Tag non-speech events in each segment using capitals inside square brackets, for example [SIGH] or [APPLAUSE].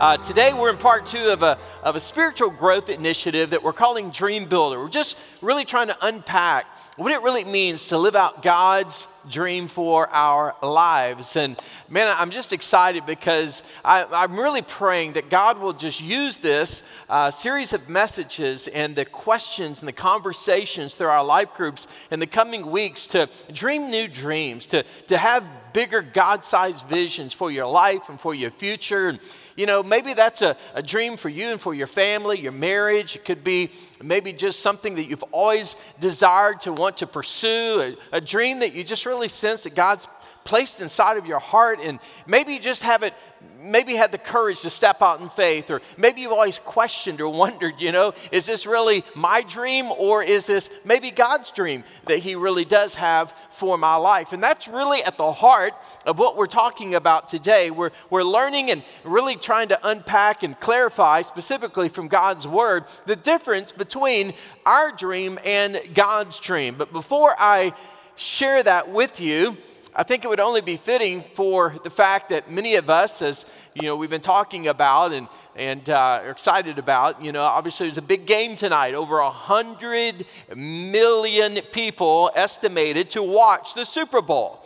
Uh, today, we're in part two of a, of a spiritual growth initiative that we're calling Dream Builder. We're just really trying to unpack what it really means to live out God's dream for our lives. And man, I'm just excited because I, am really praying that God will just use this uh, series of messages and the questions and the conversations through our life groups in the coming weeks to dream new dreams, to, to have bigger God sized visions for your life and for your future. And, you know, maybe that's a, a dream for you and for your family, your marriage. It could be maybe just something that you've always desired to want to pursue, a, a dream that you just really sense that God's placed inside of your heart and maybe you just haven't maybe had the courage to step out in faith or maybe you've always questioned or [LAUGHS] wondered you know is this really my dream or is this maybe god's dream that he really does have for my life? And that's really at the heart of what we're talking about today. We're, we're learning and really trying to unpack and clarify specifically from god's word the difference between our dream and god's dream. But before i share that with you I think it would only be fitting for the fact that many of us, as you know, we've been talking about and and uh, are excited about. You know, obviously there's a big game tonight. Over hundred million people estimated to watch the Super Bowl.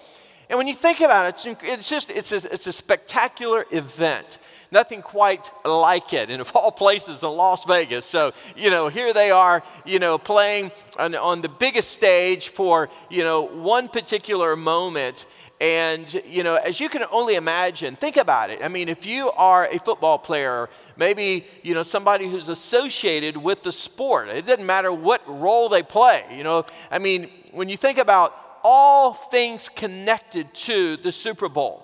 And when you think about it, it's just it's a, it's a spectacular event nothing quite like it. And of all [LAUGHS] places in Las Vegas. So, you know, here they are, you know, playing on, on the biggest stage for, you know, one particular moment. And, you know, as you can only imagine, think about it. I mean, if you are a football player, maybe, you know, somebody who's associated with the sport, it doesn't matter what role they play, you know. I mean, when you think about all things connected to the Super Bowl,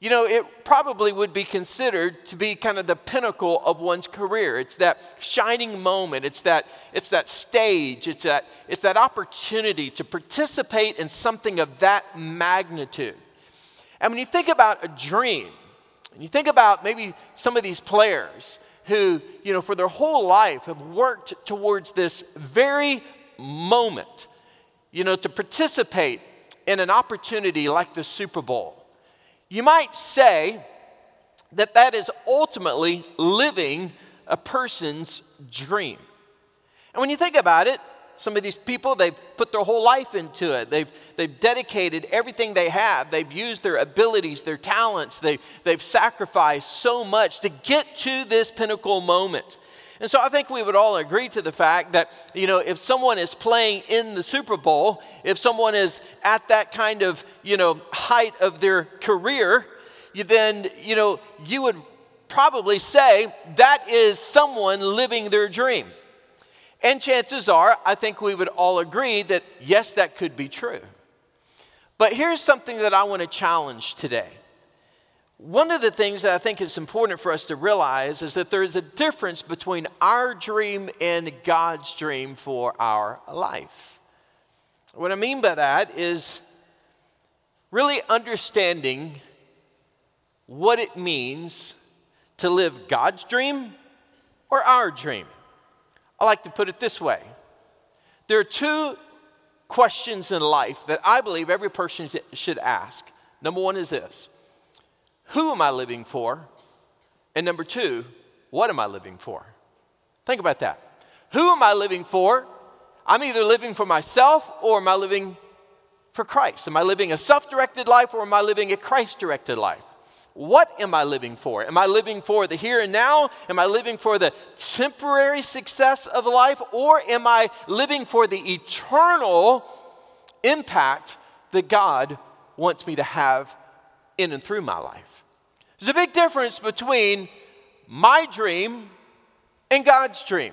you know, it probably would be considered to be kind of the pinnacle of one's career. It's that shining moment, it's that, it's that stage, it's that, it's that opportunity to participate in something of that magnitude. And when you think about a dream, and you think about maybe some of these players who, you know, for their whole life have worked towards this very moment, you know, to participate in an opportunity like the Super Bowl. You might say that that is ultimately living a person's dream. And when you think about it, some of these people, they've put their whole life into it. They've, they've dedicated everything they have. They've used their abilities, their talents. They've, they've sacrificed so much to get to this pinnacle moment. And so I think we would all agree to the fact that, you know, if someone is playing in the Super Bowl, if someone is at that kind of, you know, height of their career, you then, you know, you would probably say that is someone living their dream. And chances are, I think we would all agree that yes, that could be true. But here's something that I want to challenge today. One of the things that I think is important for us to realize is that there is a difference between our dream and God's dream for our life. What I mean by that is really understanding what it means to live God's dream or our dream. I like to put it this way there are two questions in life that I believe every person should ask. Number one is this who am I living for? And number two, what am I living for? Think about that. Who am I living for? I'm either living for myself or am I living for Christ? Am I living a self directed life or am I living a Christ directed life? What am I living for? Am I living for the here and now? Am I living for the temporary success of life? Or am I living for the eternal impact that God wants me to have in and through my life. There's a big difference between my dream and God's dream.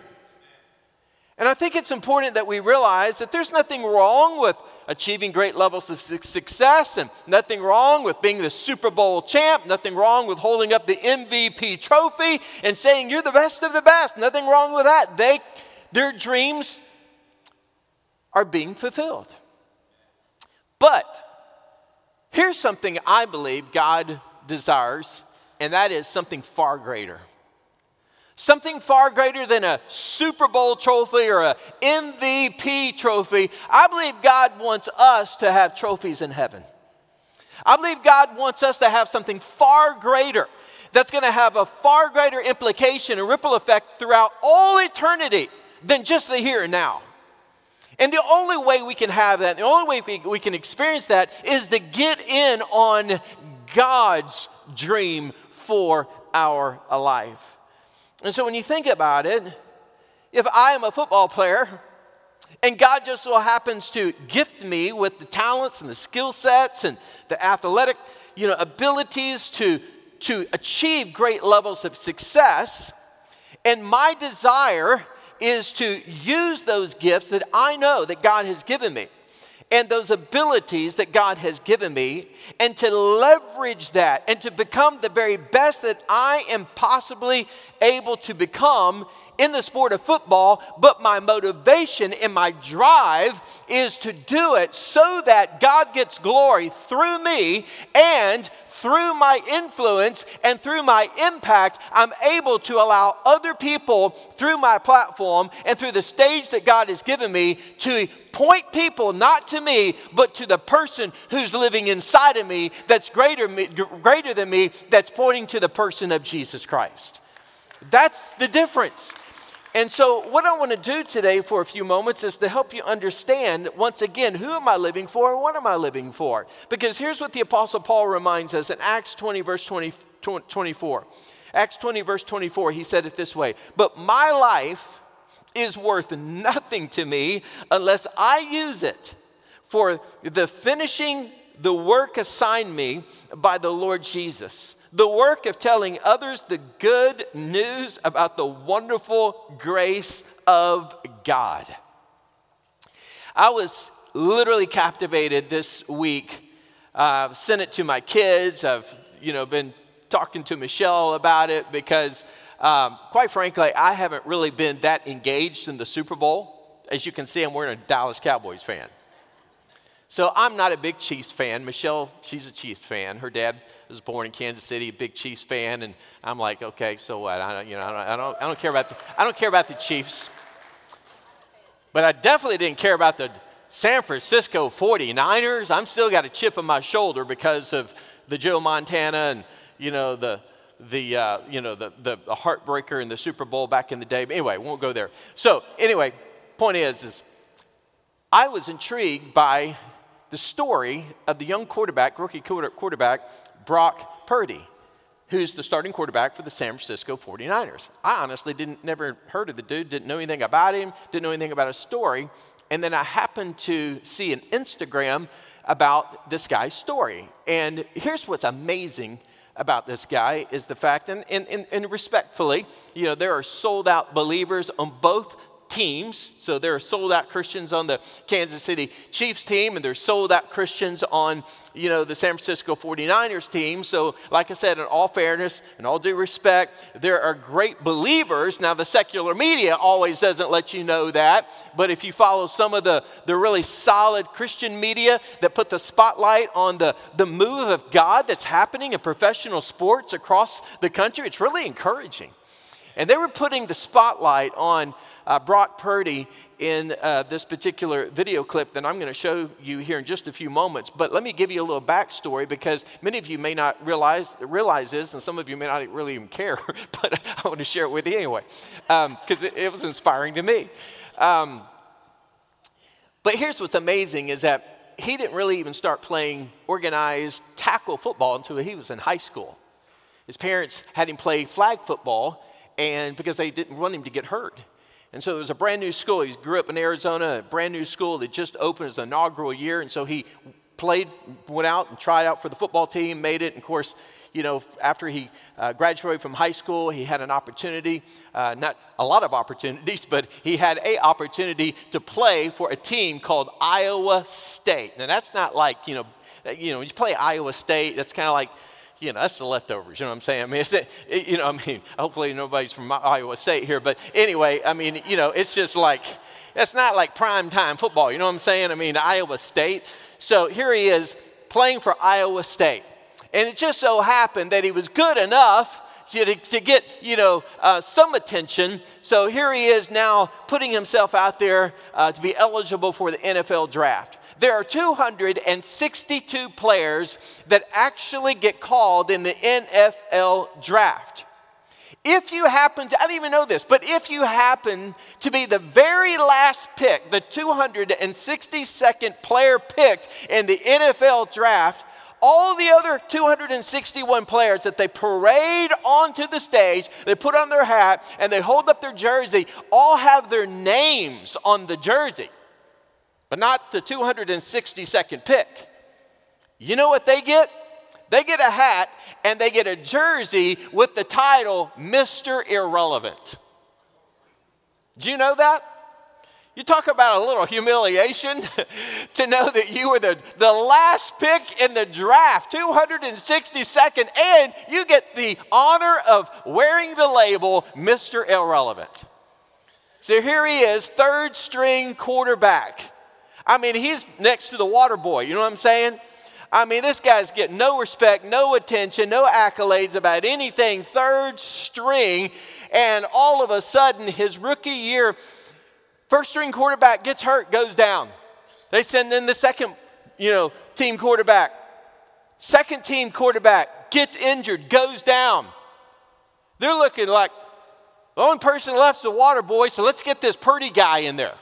And I think it's important that we realize that there's nothing wrong with achieving great levels of success and nothing wrong with being the Super Bowl champ, nothing wrong with holding up the MVP trophy and saying you're the best of the best. Nothing wrong with that. They Their dreams are being fulfilled. But here's something I believe God desires, and that is something far greater. Something far greater than a Super Bowl trophy or a MVP trophy. I believe God wants us to have trophies in heaven. I believe God wants us to have something far greater that's going to have a far greater implication and ripple effect throughout all eternity than just the here and now. And the only way we can have that, the only way we, we can experience that is to get in on God's dream for our life. And so when you think about it, if I am a football player and God just so happens to gift me with the talents and the skill sets and the athletic you know, abilities to, to achieve great levels of success, and my desire is to use those gifts that I know that God has given me and those abilities that God has given me and to leverage that and to become the very best that I am possibly able to become in the sport of football, but my motivation and my drive is to do it so that God gets glory through me and through my influence and through my impact, I'm able to allow other people through my platform and through the stage that God has given me to point people not to me, but to the person who's living inside of me that's greater, greater than me, that's pointing to the person of Jesus Christ. That's the difference. And so, what I want to do today for a few moments is to help you understand once again who am I living for and what am I living for? Because here's what the Apostle Paul reminds us in Acts 20, verse 20, 24. Acts 20, verse 24, he said it this way But my life is worth nothing to me unless I use it for the finishing the work assigned me by the Lord Jesus the work of telling others the good news about the wonderful grace of God. I was literally captivated this week. Uh, sent it to my kids. I've, you know, been talking to Michelle about it because, um, quite frankly, I haven't really been that engaged in the Super Bowl. As you can see, I'm wearing a Dallas Cowboys fan. So I'm not a big Chiefs fan. Michelle, she's a Chiefs fan. Her dad was born in Kansas City, a big Chiefs fan, and I'm like, okay, so what? I don't, you know, I don't, I don't, I don't care about the, I don't care about the Chiefs, but I definitely didn't care about the San Francisco 49ers. I'm still got a chip on my shoulder because of the Joe Montana and you know the the uh, you know the, the heartbreaker in the Super Bowl back in the day. But anyway, won't go there. So anyway, point is is I was intrigued by the story of the young quarterback, rookie quarterback Brock Purdy, who's the starting quarterback for the San Francisco 49ers. I honestly didn't never heard of the dude, didn't know anything about him, didn't know anything about his story. And then I happened to see an Instagram about this guy's story. And here's what's amazing about this guy is the fact, and, and, and, respectfully, you know, there are sold out believers on both teams. So there are sold out Christians on the Kansas City Chiefs team, and there's sold out Christians on, you know, the San Francisco 49ers team. So, like I said, in all fairness and all due respect, there are great believers. Now, the secular media always doesn't let you know that, but if you follow some of the, the really solid Christian media that put the spotlight on the, the move of God that's happening in professional sports across the country, it's really encouraging. And they were putting the spotlight on uh, Brock Purdy in uh, this particular video clip that I'm going to show you here in just a few moments. But let me give you a little backstory because many of you may not realize, realize this, and some of you may not really even care, [LAUGHS] but I want to share it with you anyway because um, it, it, was inspiring to me. Um, but here's what's amazing is that he didn't really even start playing organized tackle football until he was in high school. His parents had him play flag football, and because they didn't want him to get hurt. And so it was a brand new school. He grew up in Arizona, a brand new school that just opened his inaugural year. And so he played, went out and tried out for the football team, made it. And of course, you know, after he uh, graduated from high school, he had an opportunity, uh, not a lot of opportunities, but he had a opportunity to play for a team called Iowa State. Now that's not like, you know, you know, you play Iowa State, that's kind of like you know, that's the leftovers. You know what I'm saying? I mean, it, you know, I mean, hopefully nobody's from Iowa State here, but anyway, I mean, you know, it's just like, it's not like prime time football. You know what I'm saying? I mean, Iowa State. So here he is playing for Iowa State. And it just so happened that he was good enough to, to get, you know, uh, some attention. So here he is now putting himself out there uh, to be eligible for the NFL draft. There are 262 players that actually get called in the NFL draft. If you happen to, I didn't even know this, but if you happen to be the very last pick, the 262nd player picked in the NFL draft, all the other 261 players that they parade onto the stage, they put on their hat and they hold up their jersey, all have their names on the jersey, but not the 262nd pick. You know what they get? They get a hat and they get a jersey with the title Mr. Irrelevant. Do you know that? You talk about a little humiliation [LAUGHS] to know that you were the, the last pick in the draft, 262nd, and you get the honor of wearing the label Mr. Irrelevant. So here he is, third string quarterback. I mean, he's next to the water boy, you know what I'm saying? I mean, this guy's getting no respect, no attention, no accolades about anything, third string, and all of a sudden, his rookie year, First string quarterback gets hurt, goes down. They send in the second, you know, team quarterback. Second team quarterback gets injured, goes down. They're looking like the only person left's the water boy, so let's get this Purdy guy in there.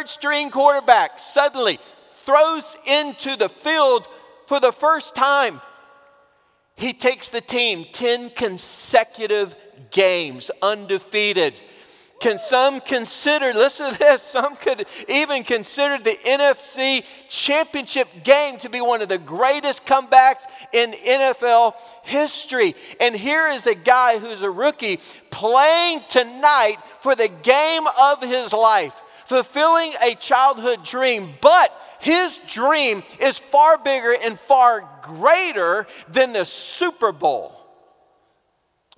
Third string quarterback suddenly throws into the field for the first time. He takes the team 10 consecutive games undefeated. Can some consider, listen to this, some could even consider the NFC championship game to be one of the greatest comebacks in NFL history. And here is a guy who's a rookie playing tonight for the game of his life, fulfilling a childhood dream. But his dream is far bigger and far greater than the Super Bowl.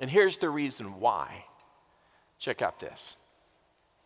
And here's the reason why. Check out this.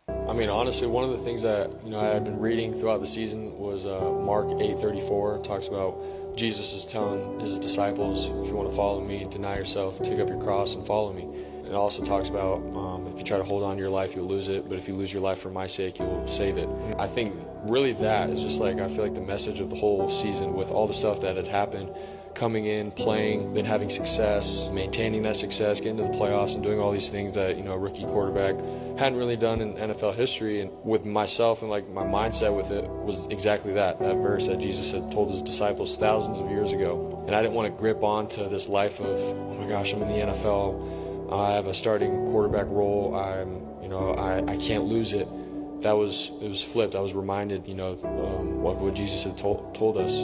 I mean, honestly, one of the things that you know I had been reading throughout the season was uh, Mark 8:34. Talks about Jesus is telling his disciples, "If you want to follow me, deny yourself, take up your cross, and follow me." It also talks about um, if you try to hold on to your life, you'll lose it. But if you lose your life for my sake, you'll save it. I think really that is just like I feel like the message of the whole season with all the stuff that had happened coming in, playing, then having success, maintaining that success, getting to the playoffs, and doing all these things that you know a rookie quarterback hadn't really done in NFL history. And with myself and like my mindset with it was exactly that. That verse that Jesus had told his disciples thousands of years ago. And I didn't want to grip onto this life of oh my gosh, I'm in the NFL. I have a starting quarterback role. I'm you know I, I can't lose it that was it was flipped. I was reminded, you know, um, of what Jesus had told, told us.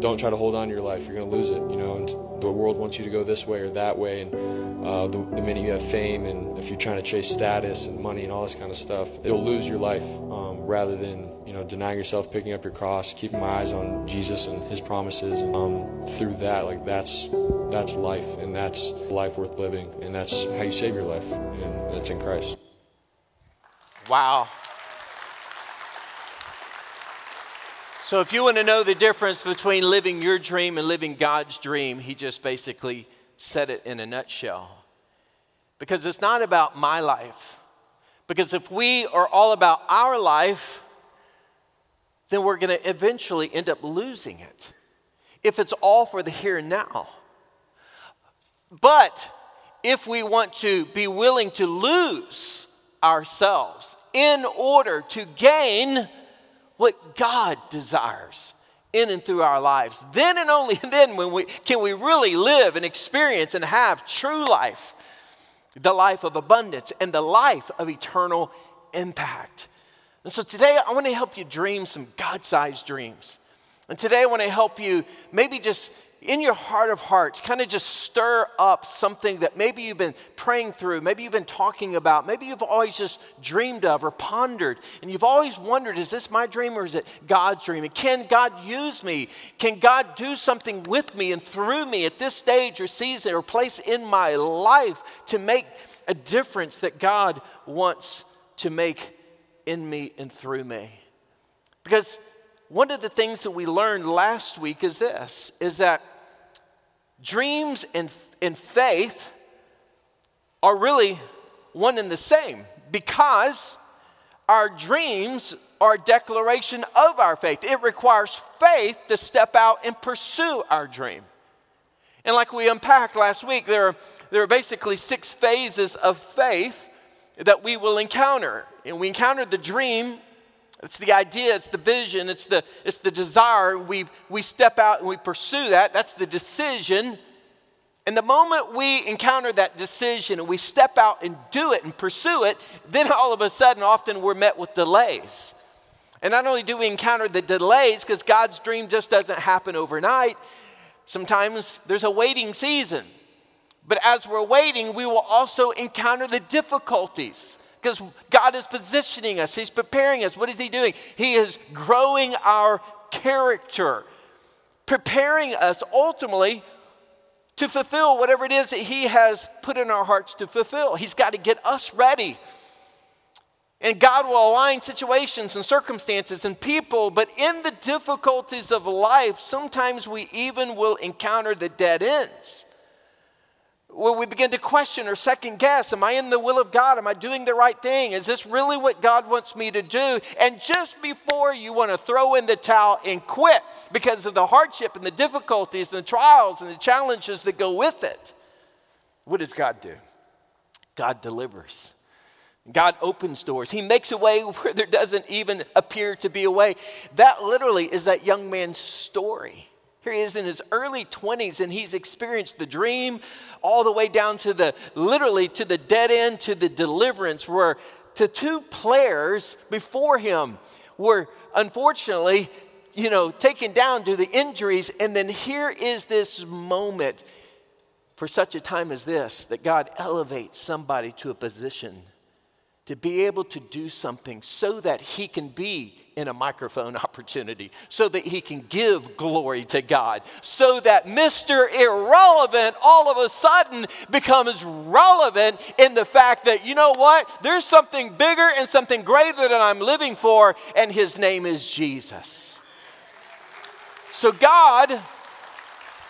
Don't try to hold on to your life; you're going to lose it. You know, and the world wants you to go this way or that way. And uh, the, the, minute you have fame, and if you're trying to chase status and money and all this kind of stuff, it'll lose your life. Um, rather than you know denying yourself, picking up your cross, keeping my eyes on Jesus and His promises. Um, through that, like that's that's life, and that's life worth living, and that's how you save your life, and that's in Christ. Wow. So, if you want to know the difference between living your dream and living God's dream, he just basically said it in a nutshell. Because it's not about my life. Because if we are all about our life, then we're going to eventually end up losing it. If it's all for the here and now. But if we want to be willing to lose ourselves in order to gain what God desires in and through our lives. Then and only [LAUGHS] then when we, can we really live and experience and have true life, the life of abundance and the life of eternal impact. And so today I want to help you dream some God sized dreams. And today I want to help you maybe just in your heart of hearts, kind of just stir up something that maybe you've been praying through, maybe you've been talking about, maybe you've always just dreamed of or pondered, and you've always wondered, is this my dream or is it God's dream? And can God use me? Can God do something with me and through me at this stage or season or place in my life to make a difference that God wants to make in me and through me? Because one of the things that we learned last week is this is that dreams and, and faith are really one and the same because our dreams are a declaration of our faith. It requires faith to step out and pursue our dream. And like we unpacked last week, there are, there are basically six phases of faith that we will encounter. And we encountered the dream it's the idea, it's the vision, it's the, it's the desire. We, we step out and we pursue that. That's the decision. And the moment we encounter that decision and we step out and do it and pursue it, then all of a sudden, often we're met with delays. And not only do we encounter the delays, because God's dream just doesn't happen overnight, sometimes there's a waiting season. But as we're waiting, we will also encounter the difficulties because God is positioning us, He's preparing us. What is He doing? He is growing our character, preparing us ultimately to fulfill whatever it is that He has put in our hearts to fulfill. He's got to get us ready. And God will align situations and circumstances and people, but in the difficulties of life, sometimes we even will encounter the dead ends where we begin to question or second guess Am I in the will of God? Am I doing the right thing? Is this really what God wants me to do? And just before you want to throw in the towel and quit because of the hardship and the difficulties and the trials and the challenges that go with it, what does God do? God delivers. God opens doors. He makes a way where there doesn't even appear to be a way. That literally is that young man's story. Here he is in his early 20s and he's experienced the dream all the way down to the literally to the dead end to the deliverance where the two players before him were unfortunately you know taken down due to the injuries. And then here is this moment for such a time as this that God elevates somebody to a position to be able to do something so that he can be in a microphone [LAUGHS] opportunity, so that he can give glory to God, so that Mr. Irrelevant all of a sudden becomes relevant in the fact that, you know what, there's something bigger and something greater that I'm living for, and his name is Jesus. So God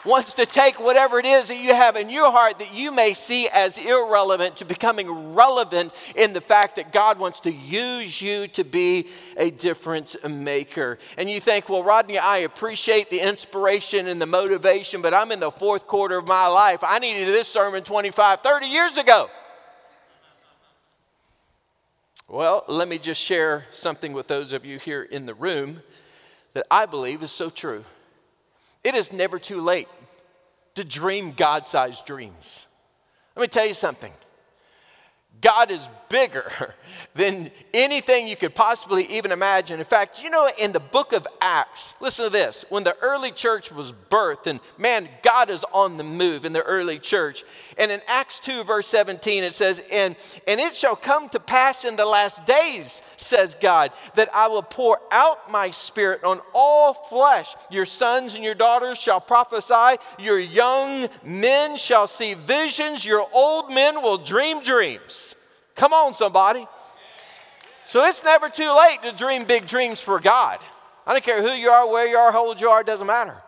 wants to take whatever it is that you have in your heart that you may see as irrelevant to becoming relevant in the fact that God wants to use you to be a difference maker. And you think, well, Rodney, I appreciate the inspiration and the motivation, but I'm in the fourth quarter of my life. I needed this sermon 25, 30 years ago. Well, let me just share something with those of you here in the room that I believe is so true. It is never too late to dream God sized dreams. Let me tell you something God is bigger [LAUGHS] than anything you could possibly even imagine. In fact, you know, in the book of Acts, listen to this when the early church was birthed, and man, God is on the move in the early church. And in Acts 2, verse 17, it says, And, and it shall come to pass in the last days, says God, that I will pour out my spirit on all flesh. Your sons and your daughters shall prophesy, your young men shall see visions, your old men will dream dreams. Come on, somebody. So it's never too late to dream big dreams for God. I don't care who you are, where you are, how old you are, it doesn't matter.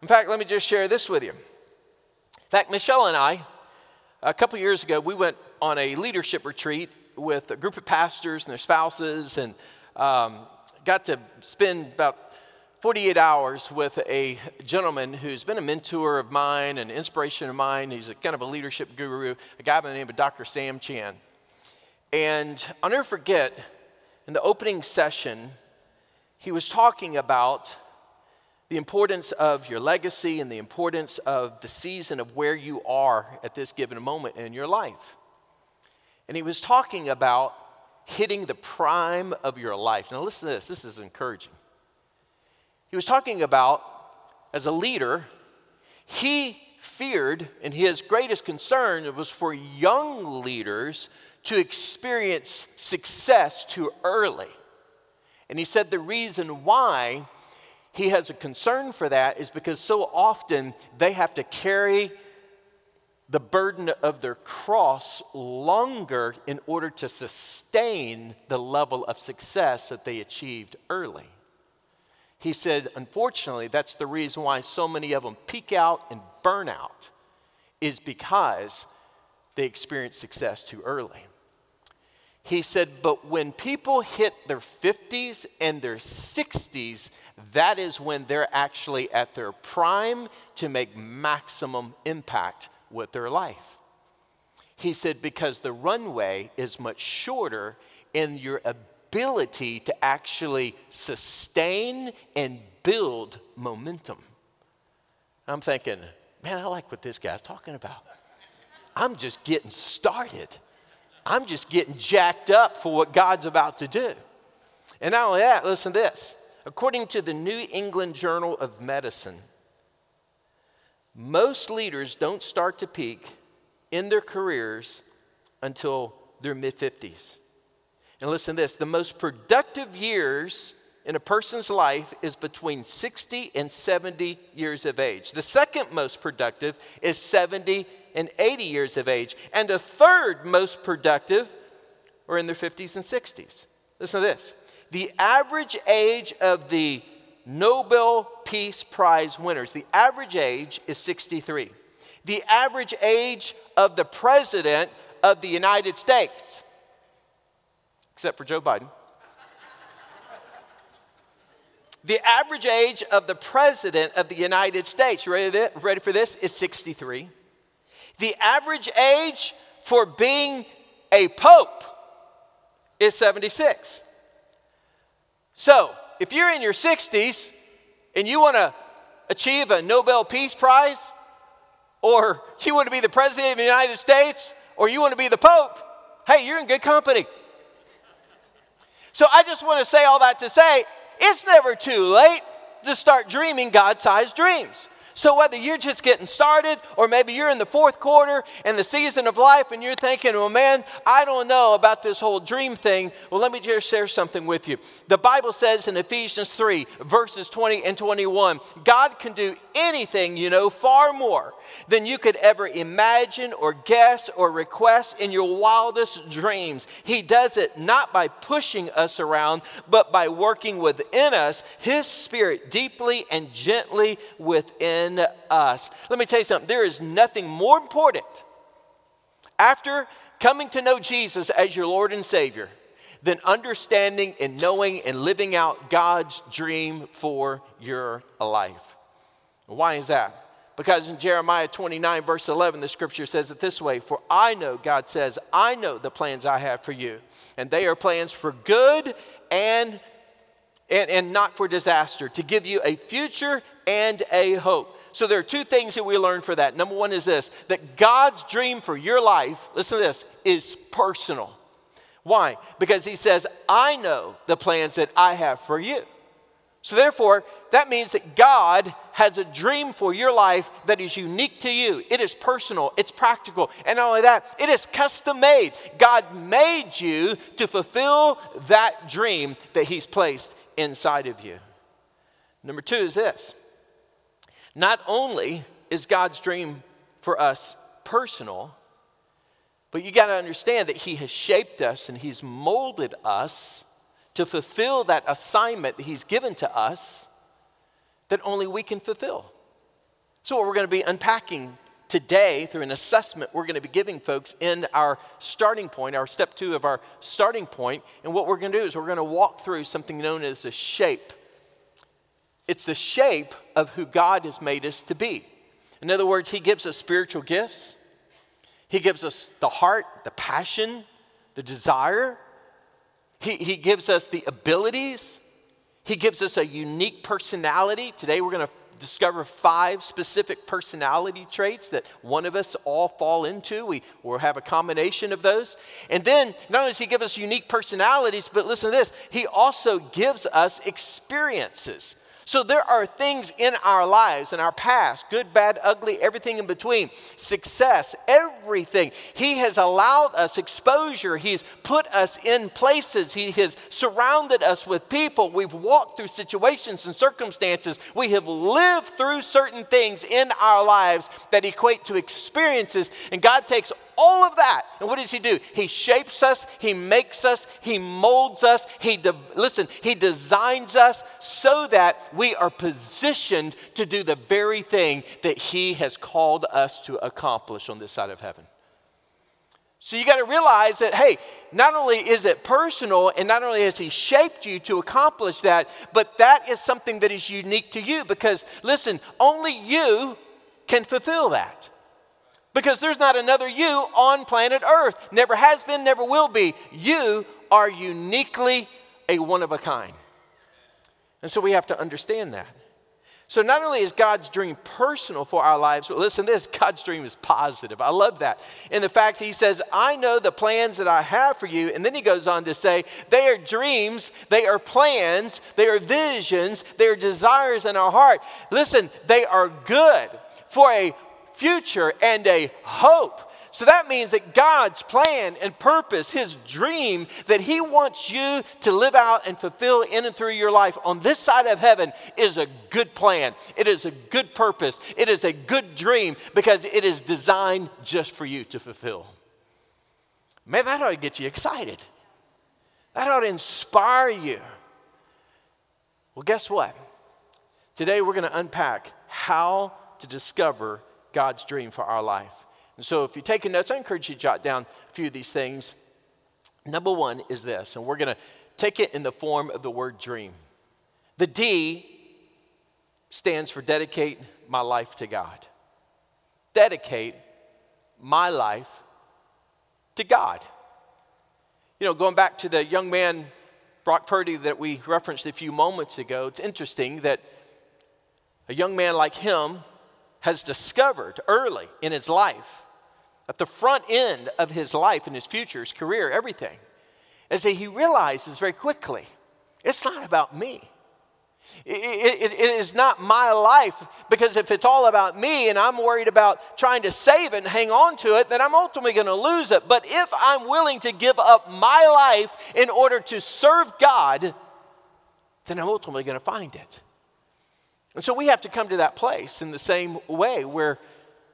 In fact, let me just share this with you. In fact, Michelle and I, a couple years ago, we went on a leadership retreat with a group of pastors and their spouses and um, got to spend about 48 hours with a gentleman who's been a mentor of mine, an inspiration of mine. He's a kind of a leadership guru, a guy by the name of Dr. Sam Chand. And I'll never forget, in the opening session, he was talking about the importance of your legacy and the importance of the season of where you are at this given moment in your life. And he was talking about hitting the prime of your life. Now, listen to this, this is encouraging. He was talking about, as a leader, he feared, and his greatest concern was for young leaders to experience success too early. And he said the reason why he has a concern for that is because so often they have to carry the burden of their cross longer in order to sustain the level of success that they achieved early. He said, unfortunately, that's the reason why so many of them peak out and burn out, is because they experience success too early. He said, but when people hit their 50s and their 60s, that is when they're actually at their prime to make maximum impact with their life. He said, because the runway is much shorter in your ability to actually sustain and build momentum. I'm thinking, man, I like what this guy's talking about. I'm just getting started. I'm just getting jacked up for what God's about to do. And not only that, listen to this. According to the New England Journal of Medicine, most leaders don't start to peak in their careers until their mid 50s. And listen to this the most productive years in a person's life is between 60 and 70 years of age. The second most productive is 70 and 80 years of age. And a third most productive are in their 50s and 60s. Listen to this the average age of the Nobel Peace Prize winners, the average age is 63. The average age of the President of the United States, except for Joe Biden, [LAUGHS] the average age of the President of the United States, ready for this, is 63. The average age for being a pope is 76. So, if you're in your 60s and you want to achieve a Nobel Peace Prize, or you want to be the President of the United States, or you want to be the Pope, hey, you're in good company. So I just want to say all that to say it's never too late to start dreaming God sized dreams. So, whether you're just getting started or maybe you're in the fourth quarter in the season of life and you're thinking, well, man, I don't know about this whole dream thing, well, let me just share something with you. The Bible says in Ephesians 3, verses 20 and 21, God can do anything, you know, far more than you could ever imagine or guess or request in your wildest dreams. He does it not by pushing us around, but by working within us, His Spirit deeply and gently within us. Let me tell you something there is nothing more important after coming to know Jesus as your Lord and Savior than understanding and knowing and living out God's dream for your life. Why is that? Because in Jeremiah 29, verse 11, the scripture says it this way For I know, God says, I know the plans I have for you, and they are plans for good and, and, and not for disaster, to give you a future and a hope. So there are two things that we learn for that. Number one is this that God's dream for your life, listen to this, is personal. Why? Because He says, I know the plans that I have for you. So, therefore, that means that God has a dream for your life that is unique to you. It is personal, it's practical, and not only that, it is custom made. God made you to fulfill that dream that He's placed inside of you. Number two is this not only is God's dream for us personal, but you got to understand that He has shaped us and He's molded us to fulfill that assignment that He's given to us that only we can fulfill. So, what we're going to be unpacking today through an assessment we're going to be giving folks in our starting point, our step two of our starting point. And what we're going to do is we're going to walk through something known as a shape. It's the shape of who God has made us to be. In other words, He gives us spiritual gifts, He gives us the heart, the passion, the desire he, he gives us the abilities, He gives us a unique personality. Today we're going to discover five specific personality traits that one of us all fall into. We will have a combination of those. And then not only does he give us unique personalities, but listen to this, he also gives us experiences. So there are things in our lives, in our past, good, bad, ugly, everything in between, success, everything. He has allowed us exposure. He's put us in places. He has surrounded us with people. We've walked through situations and circumstances. We have lived through certain things in our lives that equate to experiences. And God takes all of that. And what does he do? He shapes us, he makes us, he molds us, he de- listen, he designs us so that we are positioned to do the very thing that he has called us to accomplish on this side of heaven. So you got to realize that, hey, not only is it personal and not only has He shaped you to accomplish that, but that is something that is unique to you because, listen, only you can fulfill that. Because there's not another you on planet Earth. Never has been, never will be. You are uniquely a one of a kind. And so we have to understand that. So not only is God's dream personal for our lives, but listen this, [LAUGHS] God's dream is positive. I love that. In the fact he says, I know the plans that I have for you. And then he goes on to say, they are dreams, they are plans, they are visions, they are desires in our heart. Listen, they are good for a future and a hope. So that means that God's plan and purpose, His dream that He wants you to live out and fulfill in and through your life on this side of heaven is a good plan. It is a good purpose. It is a good dream because it is designed just for you to fulfill. Man, that ought to get you excited. That ought to inspire you. Well, guess what? Today we're going to unpack how to discover God's dream for our life. And so if you're taking notes, I encourage you to jot down a few of these things. Number one is this, and we're going to take it in the form of the word dream. The D stands for dedicate my life to God. Dedicate my life to God. You know, going back to the young man, Brock Purdy, that we referenced a few moments ago, it's interesting that a young man like him has discovered early in his life, at the front end of his life and his future, his career, everything, is that he realizes very quickly it's not about me. It, it, it is not my life because if it's all about me and I'm worried about trying to save it and hang on to it, then I'm ultimately going to lose it. But if I'm willing to give up my life in order to serve God, then I'm ultimately going to find it. And so we have to come to that place in the same way where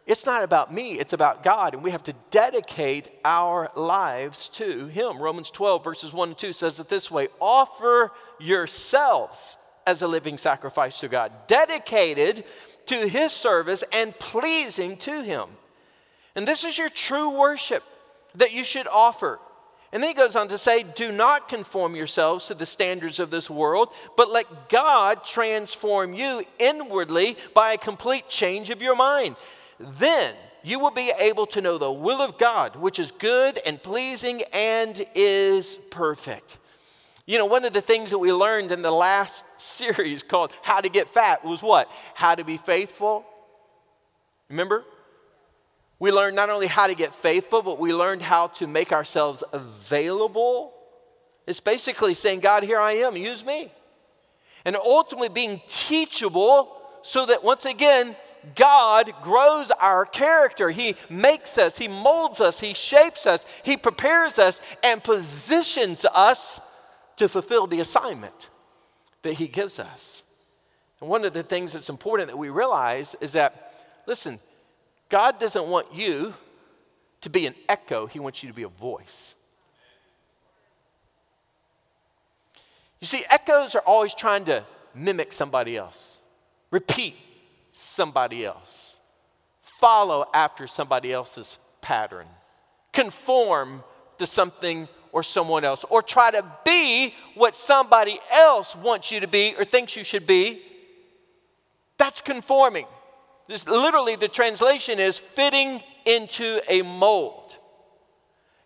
it's not about me, it's about God, and we have to dedicate our lives to Him. Romans 12, verses 1 and 2 says it this way Offer yourselves as a living sacrifice to God, dedicated to His service and pleasing to Him. And this is your true worship that you should offer. And then he goes on to say, Do not conform yourselves to the standards of this world, but let God transform you inwardly by a complete change of your mind. Then you will be able to know the will of God, which is good and pleasing and is perfect. You know, one of the things that we learned in the last [LAUGHS] series called How to Get Fat was what? How to be faithful. Remember? We learned not only how to get faithful, but we learned how to make ourselves available. It's basically saying, God, here I am, use me. And ultimately being teachable so that once again, God grows our character. He makes us, He molds us, He shapes us, He prepares us, and positions us to fulfill the assignment that He gives us. And one of the things that's important that we realize is that, listen, God doesn't want you to be an echo, He wants you to be a voice. You see, echoes are always trying to mimic somebody else, repeat somebody else, follow after somebody else's pattern, conform to something or someone else, or try to be what somebody else wants you to be or thinks you should be. That's conforming. This, literally, the translation is fitting into a mold.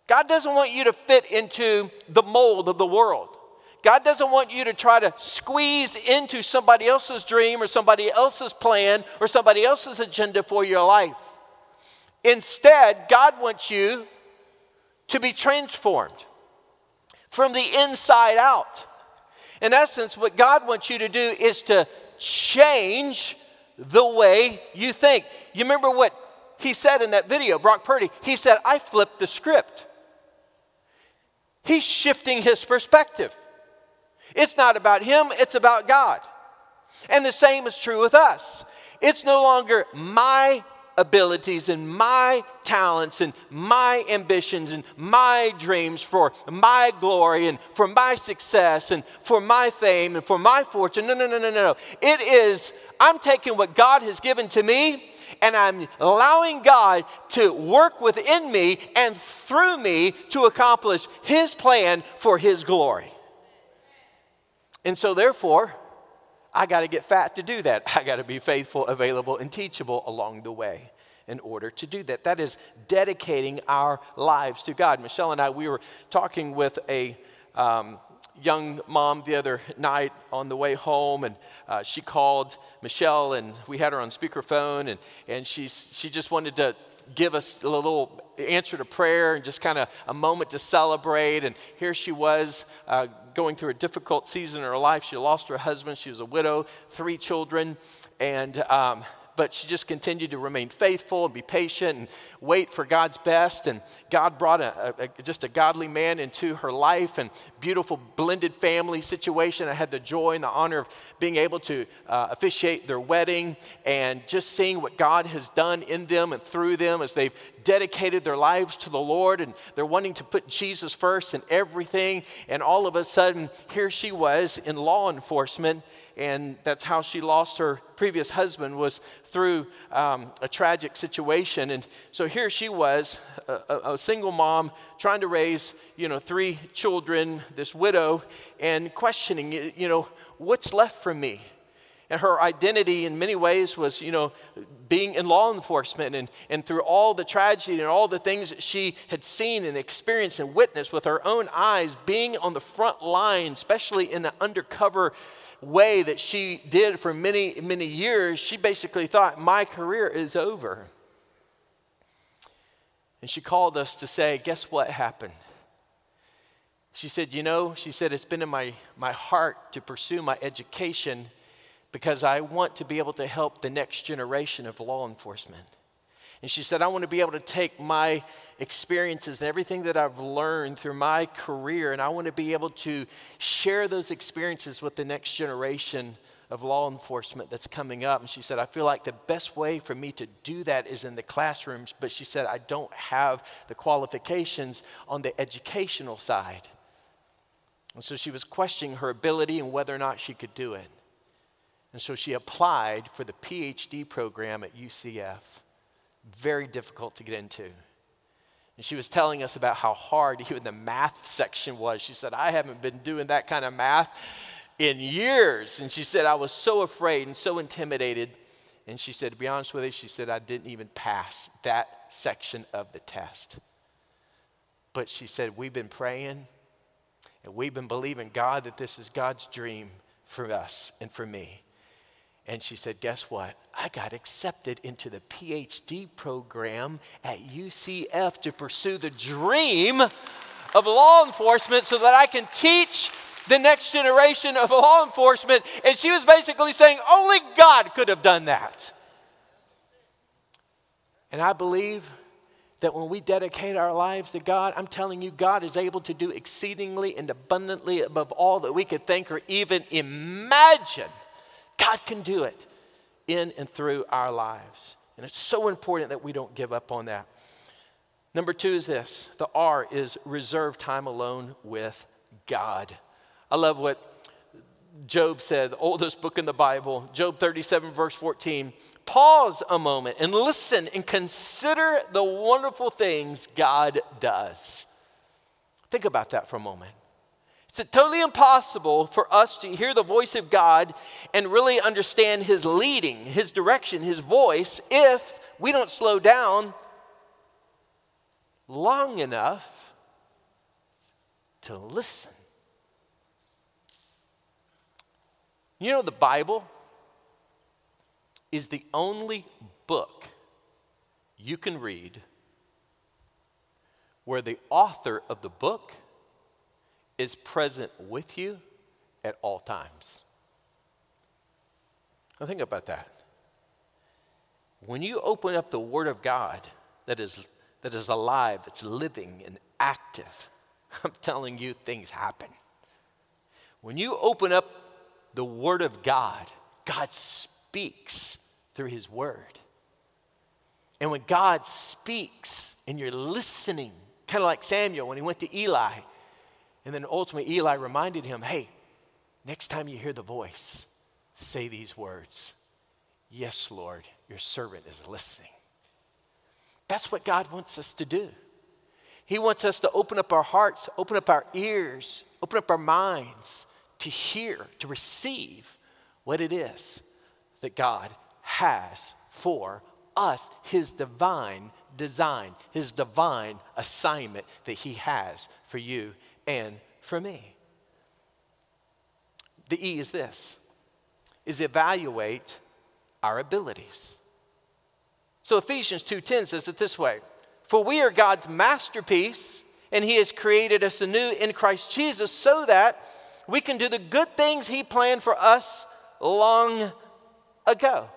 God doesn't want you to fit into the mold of the world. God doesn't want you to try to squeeze into somebody else's dream or somebody else's plan or somebody else's agenda for your life. Instead, God wants you to be transformed from the inside out. In essence, what God wants you to do is to change the way you think. You remember what he said in that video, Brock Purdy? He said, I flipped the script. He's shifting his perspective. It's not about him, it's about God. And the same is true with us. It's no longer my abilities and my talents and my ambitions and my dreams for my glory and for my success and for my fame and for my fortune. No, no, no, no, no. It is, I'm taking what God has given to me and I'm allowing God to work within me and through me to accomplish His plan for His glory. And so, therefore, I got to get fat to do that. [LAUGHS] I got to be faithful, available, and teachable along the way in order to do that. That is dedicating our lives to God. Michelle and I, we were talking with a um, young mom the other night on the way home, and uh, she called Michelle, and we had her on speakerphone, and, and she's, she just wanted to give us a little answer to prayer and just kind of a moment to celebrate. And here she was uh, going through a difficult season in her life. She lost her husband, she was a widow, three children, and um, but she just continued to remain faithful and be patient and wait for God's best. And God brought a, a, just a godly man into her life and beautiful blended family situation. I had the joy and the honor of being able to uh, officiate their wedding and just seeing what God has done in them and through them as they've dedicated their lives to the Lord and they're wanting to put Jesus first in everything. And all of a sudden, here she was in law enforcement and that's how she lost her previous husband was through um, a tragic situation. And so here she was a, a, single mom trying to raise you know three children this widow and questioning you know what's left for me? And her identity in many ways was you know being in law enforcement and, and through all the tragedy and all the things that she had seen and experienced and witnessed with her own eyes being on the front line especially in the undercover way that she did for many, many years, she basically thought, my career is over. And she called us to say, guess what happened? She said, You know, she said, it's been in my, my heart to pursue my education because I want to be able to help the next generation of law enforcement. And she said, I want to be able to take my experiences and everything that I've learned through my career, and I want to be able to share those experiences with the next generation of law enforcement that's coming up. And she said, I feel like the best way for me to do that is in the classrooms, but she said, I don't have the qualifications on the educational side. And so she was questioning her ability and whether or not she could do it. And so she applied for the PhD program at UCF very difficult to get into. And she was telling us about how hard [LAUGHS] even the math section was. She said, I haven't been doing that kind of math in years. And she said, I was so afraid and so intimidated. And she said, to be honest with you, she said, I didn't even pass that section of the test. But she said, We've been praying and we've been believing God that this is God's dream for us and for me. And she said, Guess what? I got accepted into the PhD program at UCF to pursue the dream of law enforcement so that I can teach the next generation of law enforcement. And she was basically saying, Only God could have done that. And I believe that when we dedicate our lives to God, I'm telling you, God is able to do exceedingly and abundantly above all that we could think or even imagine. God can do it in and through our lives. And it's so important that we don't give up on that. Number two is this the R is reserve time alone with God. I love what Job said, the oldest book in the Bible, Job 37, verse 14. Pause a moment and listen and consider the wonderful things God does. Think about that for a moment. It's totally impossible for us to hear the voice of God and really understand His leading, His direction, His voice if we don't slow down long enough to listen. You know, the Bible is the only book you can read where the author of the book is present with you at all times. Now, think about that. When you open up the Word of God that is, that is alive, that's living and active, [LAUGHS] I'm telling you, things happen. When you open up the Word of God, God speaks through His Word. And when God speaks and you're listening, kind of like Samuel when he went to Eli, and then ultimately Eli reminded him, hey, next time you hear the voice, say these words Yes, Lord, your servant is listening. That's what God wants us to do. He wants us to open up our hearts, open up our ears, open up our minds to hear, to receive what it is that God has for us, His divine design, His divine assignment that He has for you and for me. The E is this is evaluate our abilities. So Ephesians 2:10 says it this way: For we are God's masterpiece, and he has created us anew in Christ Jesus so that we can do the good things he planned for us long ago.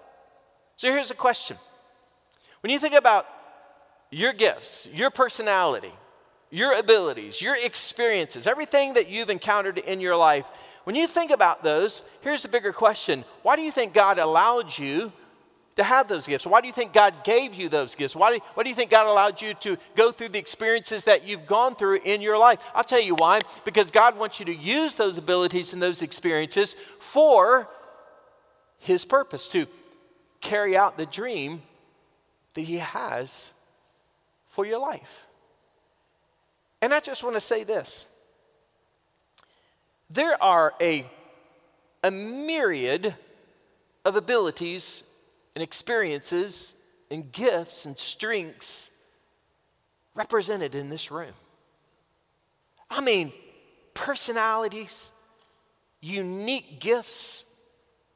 So here's a question. When you think about your gifts, your personality, your abilities, your experiences, everything that you've encountered in your life, when you think about those, here's a bigger question Why do you think God allowed you to have those gifts? Why do you think God gave you those gifts? Why do, why do you think God allowed you to go through the experiences that you've gone through in your life? I'll tell you why. Because God wants you to use those abilities and those experiences for His purpose, to carry out the dream that He has for your life. And I just want to say this there are a, a myriad of abilities and experiences and gifts and strengths represented in this room. I mean, personalities, unique gifts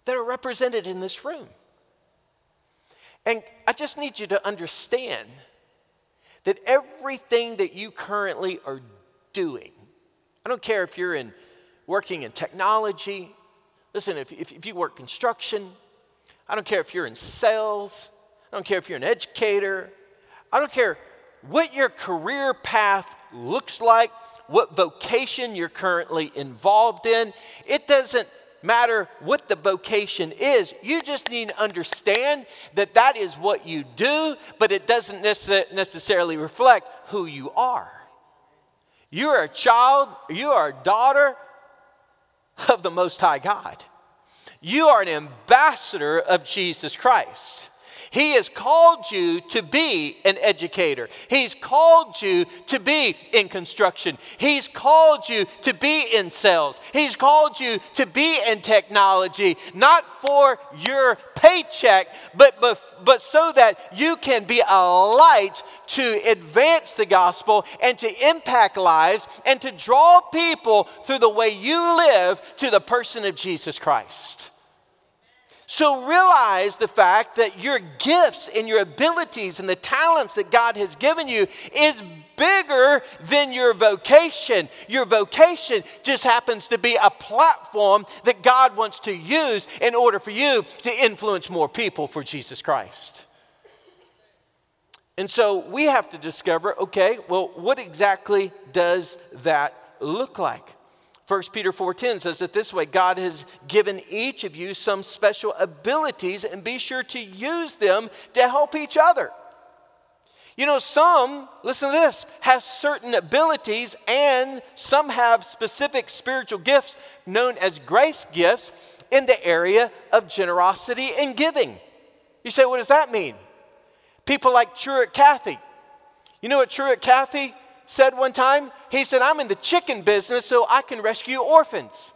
that are represented in this room. And I just need you to understand that everything that you currently are doing, I don't care if you're in working in technology, listen, if, if, if you work construction, I don't care if you're in sales, I don't care if you're an educator, I don't care what your career path looks like, what vocation you're currently involved in. It doesn't matter what the vocation is. You just need to understand that that is what you do, but it doesn't necessarily reflect who you are. You are a child, you are a daughter of the Most High God. You are an ambassador of Jesus Christ. He has called you to be an educator. He's called you to be in construction. He's called you to be in sales. He's called you to be in technology, not for your paycheck, but, but, but so that you can be a light to advance the gospel and to impact lives and to draw people through the way you live to the person of Jesus Christ. So realize the fact that your gifts and your abilities and the talents that God has given you is bigger than your vocation. Your vocation just happens to be a platform that God wants to use in order for you to influence more people for Jesus Christ. And so we have to discover okay, well, what exactly does that look like? 1 Peter 4:10 says it this way, God has given each of you some special abilities and be sure to use them to help each other. You know, some, listen to this, have certain abilities and some have specific spiritual gifts known as grace gifts in the area of generosity and giving. You say, what does that mean? People like Truett Cathy. You know what Truett Cathy said one time? He said, I'm in the chicken business so I can rescue orphans.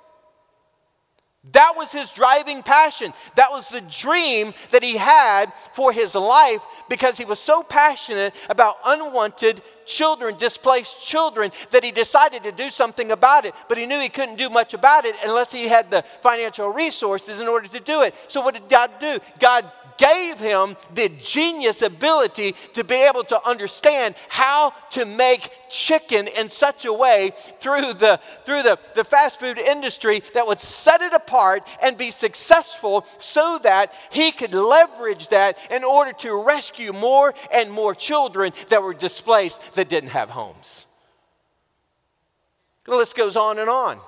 That was his driving passion. That was the dream that he had for his life because he was so passionate about unwanted children, displaced children, that he decided to do something about it. But he knew he couldn't do much about it unless he had the financial resources in order to do it. So, what did God do? God gave him the genius ability to be able to understand how to make chicken in such a way through the, through the, the fast food industry that would set it apart and be successful so that he could leverage that in order to rescue more and more children that were displaced that didn't have homes. The list goes on and on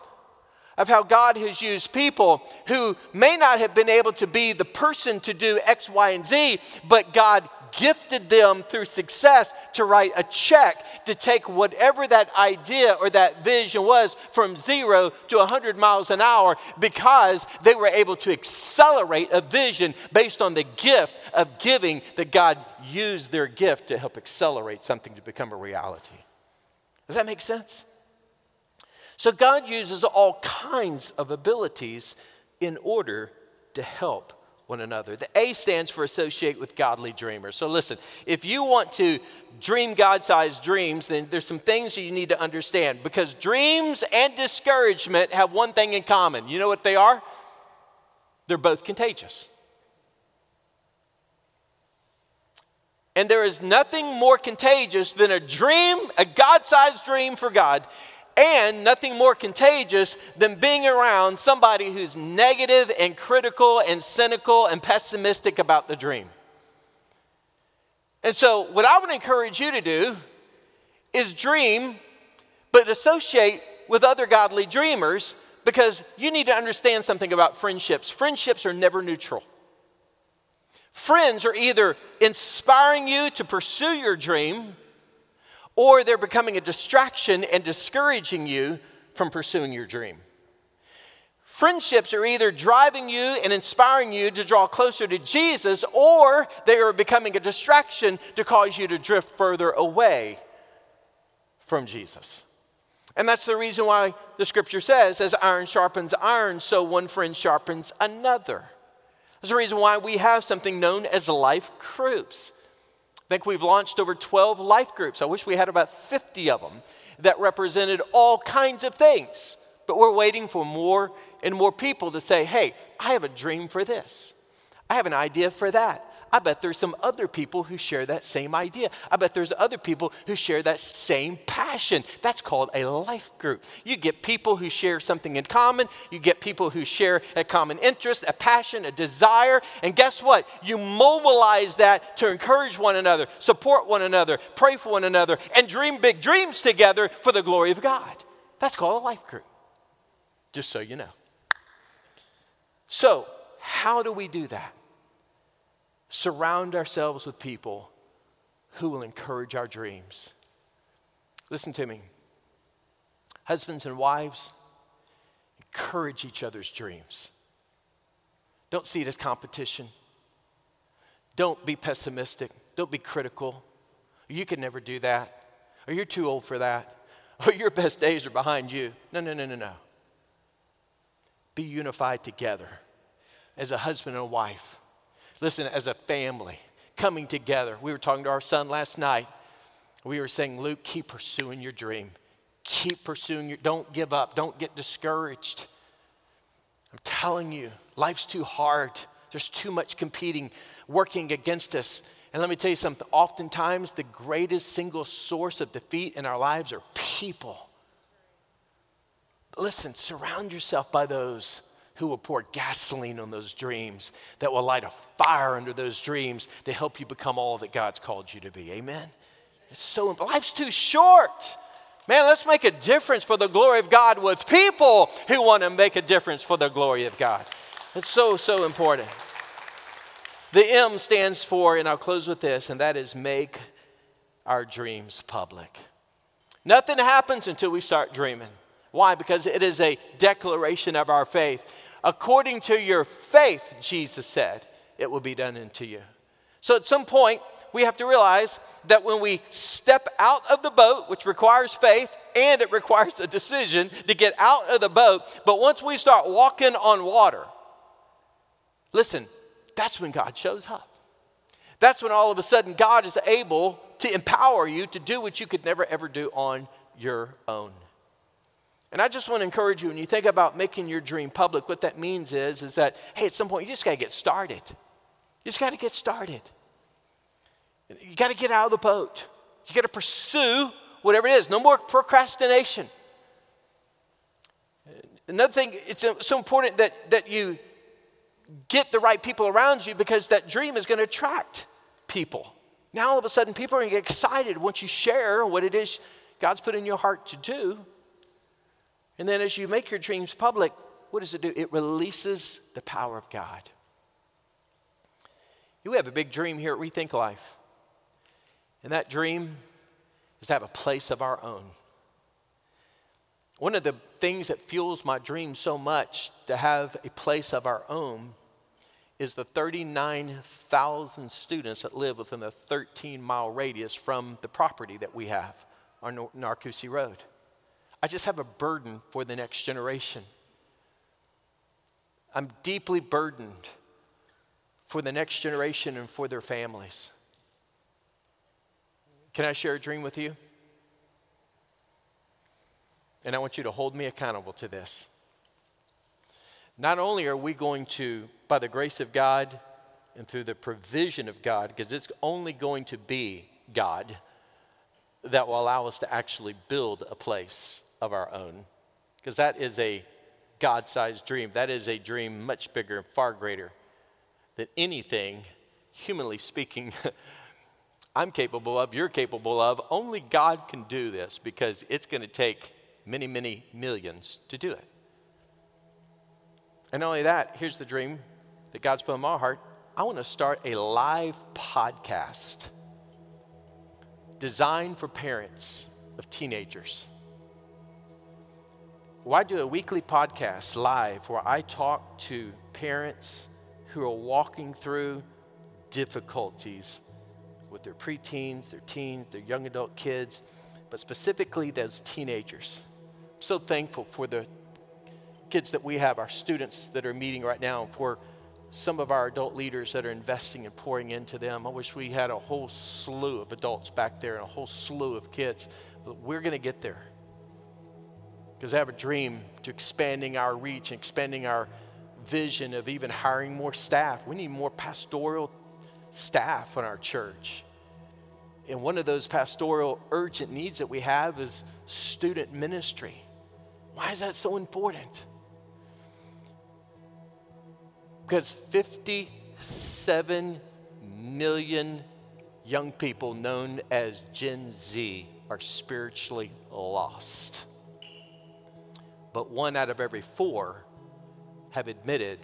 of how God has used people who may not have been able to be the person to do X, Y, and Z, but God gifted them through success to write a check to take whatever that idea or that vision was from zero to 100 miles an hour because they were able to accelerate a vision based on the gift of giving that God used their gift to help accelerate something to become a reality. Does that make sense? So God uses all kinds of abilities in order to help one another. The A stands for associate with godly dreamers. So listen, if you want to dream God sized dreams, then there's some things that you need to understand because dreams and discouragement have one thing in common. You know what they are? They're both contagious. And there is nothing more contagious than a dream, a God sized dream for God, and nothing more contagious than being around somebody who's negative and critical and cynical and pessimistic about the dream. And so, what I would encourage you to do is dream, but associate with other godly dreamers because you need to understand something about friendships. Friendships are never neutral. Friends are either inspiring you to pursue your dream or they're becoming a distraction and discouraging you from pursuing your dream. Friendships are either driving you and inspiring you to draw closer to Jesus, or they are becoming a distraction to cause you to drift further away from Jesus. And that's the reason why the scripture says, as iron sharpens iron, so one friend sharpens another. That's the reason why we have something known as life groups. I think we've launched over 12 life groups. I wish we had about 50 of them that represented all kinds of things. But we're waiting for more and more people to say, hey, I have a dream for this. I have an idea for that. I bet there's some other people who share that same idea. I bet there's other people who share that same passion. That's called a life group. You get people who share something in common, you get people who share a common interest, a passion, a desire, and guess what? You mobilize that to encourage one another, support one another, pray for one another, and dream big dreams together for the glory of God. That's called a life group. Just so you know. So, how do we do that? Surround ourselves with people who will encourage our dreams. Listen to me. Husbands and wives, encourage each other's dreams. Don't see it as competition. Don't be pessimistic. Don't be critical. You can never do that. Or you're too old for that. [LAUGHS] Or your best days are behind you. No, no, no, no, no. Be unified together as a husband and a wife Listen, as a family, coming together. We were talking to our son last night. We were saying, Luke, keep pursuing your dream. Keep pursuing your, don't give up. Don't get discouraged. I'm telling you, life's too hard. There's too much competing, working against us. And let me tell you something oftentimes, the greatest single source of defeat in our lives are people. Listen, surround yourself by those who will pour gasoline on those dreams, that will light a fire under those dreams to help you become all that God's called you to be. Amen? It's so, life's too short. Man, let's make a difference for the glory of God with people who want to make a difference for the glory of God. It's so, so important. The M stands for, and I'll close with this, and that is make our dreams public. Nothing happens until we start dreaming. Why? Because it is a declaration of our faith. According to your faith, Jesus said, it will be done unto you. So at some point, we have to realize that when we step out of the boat, which requires faith and it requires a decision to get out of the boat, but once we start walking on water, listen, that's when God shows up. That's when all of a sudden God is able to empower you to do what you could never ever do on your own. And I just want to encourage you when you think about making your dream public, what that means is, is that, hey, at some point you just got to get started. You just got to get started. You got to get out of the boat. You got to pursue whatever it is. No more procrastination. Another thing, it's so important that, that you get the right people around you because that dream is going to attract people. Now, all of a sudden, people are going to get excited once you share what it is God's put in your heart to do. And then as you make your dreams public, what does it do? It releases the power of God. You have a big dream here at Rethink Life. And that dream is to have a place of our own. One of the things that fuels my dream so much to have a place of our own is the 39,000 students that live within a 13 mile radius from the property that we have on Narcoossee Road. I just have a burden for the next generation. I'm deeply burdened for the next generation and for their families. Can I share a dream with you? And I want you to hold me accountable to this. Not only are we going to, by the grace of God and through the provision of God, because it's only going to be God that will allow us to actually build a place of our own, because that is a God sized dream. That is a dream much bigger and far greater than anything, humanly speaking, [LAUGHS] I'm capable of, you're capable of. Only God can do this because it's going to take many, many millions to do it. And not only that, here's the dream that God's put in my heart I want to start a live podcast designed for parents of teenagers. Why do a weekly podcast live where I talk to parents who are walking through difficulties with their preteens, their teens, their young adult kids, but specifically those teenagers? I'm so thankful for the kids that we have, our students that are meeting right now, for some of our adult leaders that are investing and pouring into them. I wish we had a whole slew of adults back there and a whole slew of kids, but we're going to get there. Because I have a dream to expanding our reach and expanding our vision of even hiring more staff. We need more pastoral staff in our church. And one of those pastoral urgent needs that we have is student ministry. Why is that so important? Because 57 million young people known as Gen Z are spiritually lost. But one out of every four have admitted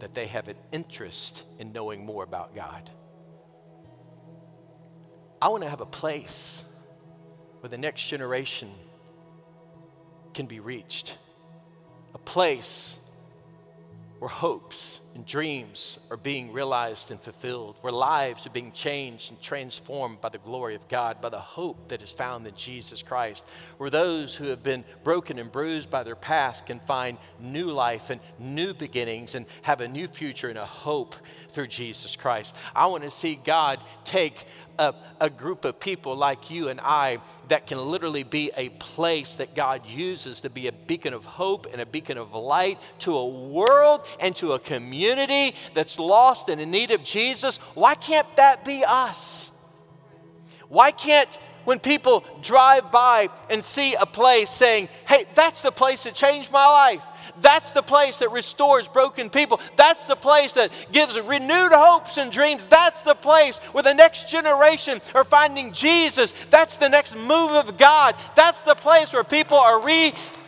that they have an interest in knowing more about God. I want to have a place where the next generation can be reached, a place where hopes and dreams are being realized and fulfilled, where lives are being changed and transformed by the glory of God, by the hope that is found in Jesus Christ, where those who have been broken and bruised by their past can find new life and new beginnings and have a new future and a hope through Jesus Christ. I want to see God take a, a, group of people like you and I that can literally be a place that God uses to be a beacon of hope and a beacon of light to a world and to a community that's lost and in need of Jesus. Why can't that be us? Why can't when people drive by and see a place saying, hey, that's the place that changed my life? That's the place that restores broken people. That's the place that gives renewed hopes and dreams. That's the place where the next generation are finding Jesus. That's the next move of God. That's the place where people are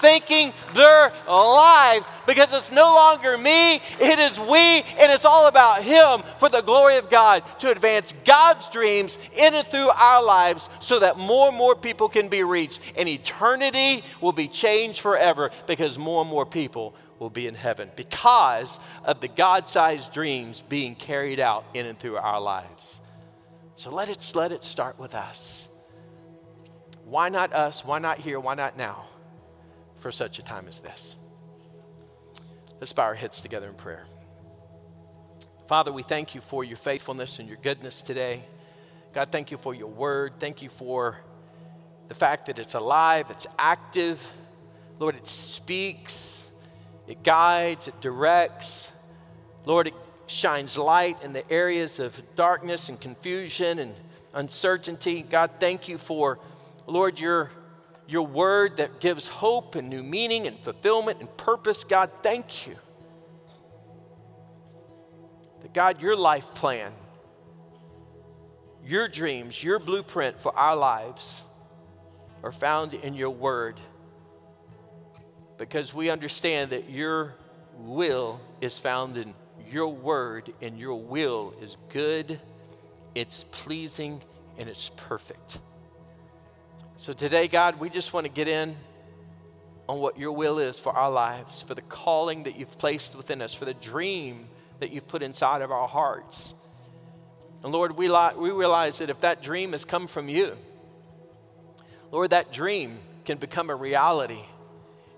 rethinking their lives because it's no longer me, it is we, and it's all about Him for the glory of God to advance God's dreams in and through our lives so that more and more people can be reached and eternity will be changed forever because more and more people will be in heaven because of the God sized dreams being carried out in and through our lives. So let it, let it start with us. Why not us? Why not here? Why not now for such a time as this? Let's bow our heads together in prayer. Father, we thank you for your faithfulness and your goodness today. God, thank you for your word. Thank you for the fact that it's alive, it's active. Lord, it speaks, it guides, it directs. Lord, it shines light in the areas of darkness and confusion and uncertainty. God, thank you for, Lord, your, your word that gives hope and new meaning and fulfillment and purpose. God, thank you. That God, your life plan, your dreams, your blueprint for our lives are found in your word because we understand that your will is found in your word, and your will is good, it's pleasing, and it's perfect. So today, God, we just want to get in on what your will is for our lives, for the calling that you've placed within us, for the dream that you've put inside of our hearts. And Lord, we, li- we realize that if that dream has come from you, Lord, that dream can become a reality,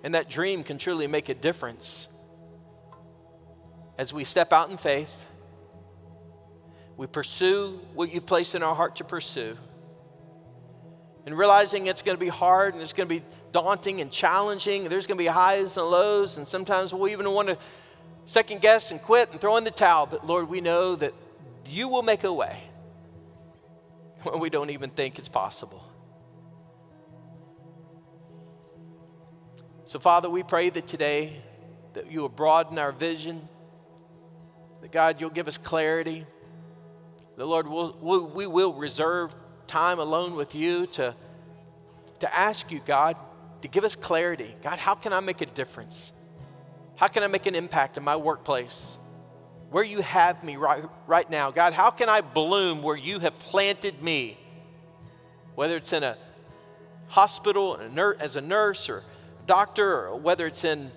and that dream can truly make a difference as we step out in faith, we pursue what you've placed in our heart to pursue, and realizing it's going to be hard and it's going to be daunting and challenging, and there's going to be highs and lows, and sometimes we'll even want to second guess and quit and throw in the towel. But Lord, we know that you will make a way [LAUGHS] when we don't even think it's possible. So, Father, we pray that today that you will broaden our vision that God, you'll give us clarity. The Lord, will, we will reserve time alone with you to, to ask you, God, to give us clarity. God, how can I make a difference? How can I make an impact in my workplace? Where you have me right, right now. God, how can I bloom where you have planted me? Whether it's in a hospital as a nurse or a doctor, or whether it's in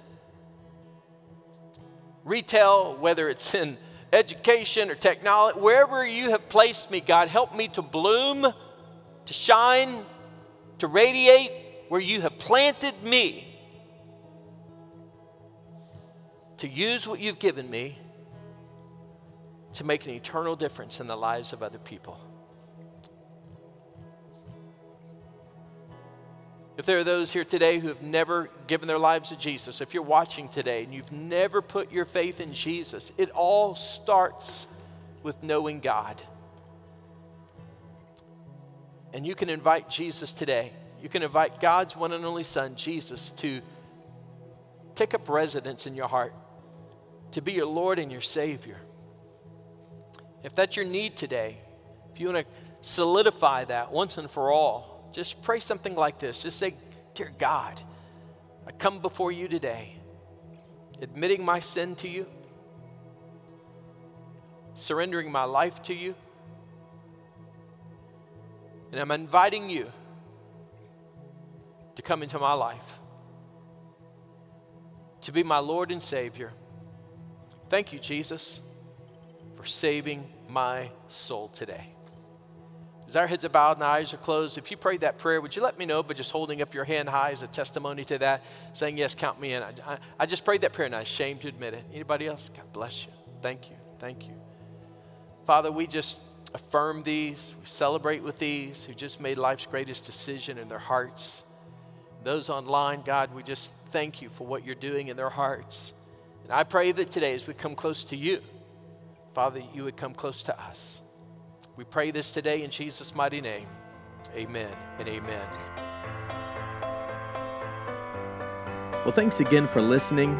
retail, whether it's in education or technology, wherever you have placed me, God, help me to bloom, to shine, to radiate where you have planted me. To use what you've given me to make an eternal difference in the lives of other people. If there are those here today who have never given their lives to Jesus, if you're watching today and you've never put your faith in Jesus, it all starts with knowing God. And you can invite Jesus today. You can invite God's one and only Son, Jesus, to take up residence in your heart, to be your Lord and your Savior. If that's your need today, if you want to solidify that once and for all, just pray something like this. Just say, Dear God, I come before you today, admitting my sin to you, surrendering my life to you, and I'm inviting you to come into my life, to be my Lord and Savior. Thank you, Jesus, for saving my soul today. As our heads are bowed and our eyes are closed, if you prayed that prayer, would you let me know by just holding up your hand high as a testimony to that, saying, Yes, count me in? I, I, I just prayed that prayer and I'm ashamed to admit it. Anybody else? God bless you. Thank you. Thank you. Father, we just affirm these, we celebrate with these who just made life's greatest decision in their hearts. Those online, God, we just thank you for what you're doing in their hearts. And I pray that today, as we come close to you, Father, you would come close to us. We pray this today in Jesus' mighty name. Amen and amen. Well, thanks again for listening.